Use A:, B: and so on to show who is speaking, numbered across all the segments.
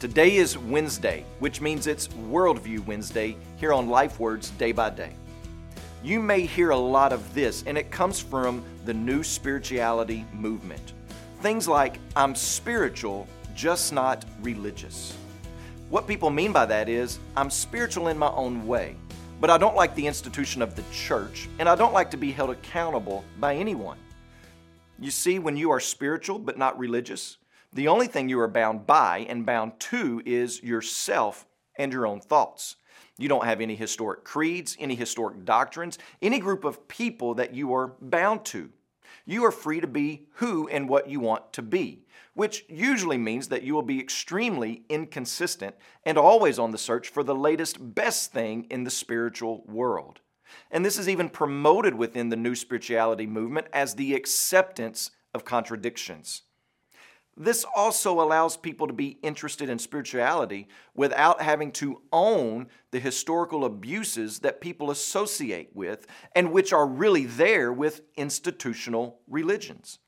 A: Today is Wednesday, which means it's Worldview Wednesday here on Life Words Day by Day. You may hear a lot of this, and it comes from the new spirituality movement. Things like, I'm spiritual, just not religious. What people mean by that is, I'm spiritual in my own way, but I don't like the institution of the church, and I don't like to be held accountable by anyone. You see, when you are spiritual but not religious, the only thing you are bound by and bound to is yourself and your own thoughts. You don't have any historic creeds, any historic doctrines, any group of people that you are bound to. You are free to be who and what you want to be, which usually means that you will be extremely inconsistent and always on the search for the latest best thing in the spiritual world. And this is even promoted within the new spirituality movement as the acceptance of contradictions. This also allows people to be interested in spirituality without having to own the historical abuses that people associate with and which are really there with institutional religions.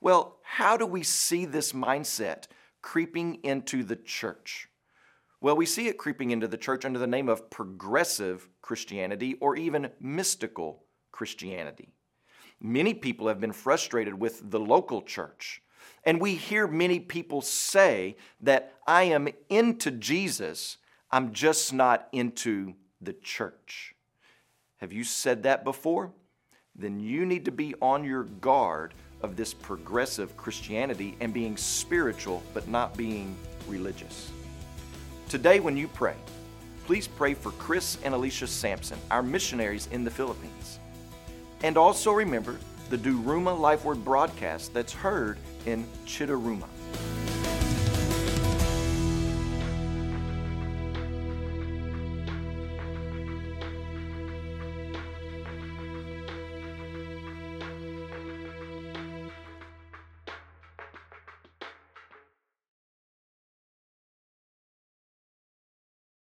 A: Well, how do we see this mindset creeping into the church? Well, we see it creeping into the church under the name of progressive Christianity or even mystical Christianity. Many people have been frustrated with the local church and we hear many people say that I am into Jesus, I'm just not into the church. Have you said that before? Then you need to be on your guard of this progressive Christianity and being spiritual but not being religious. Today, when you pray, please pray for Chris and Alicia Sampson, our missionaries in the Philippines. And also remember the Duruma Life Word broadcast that's heard in Chiduruma.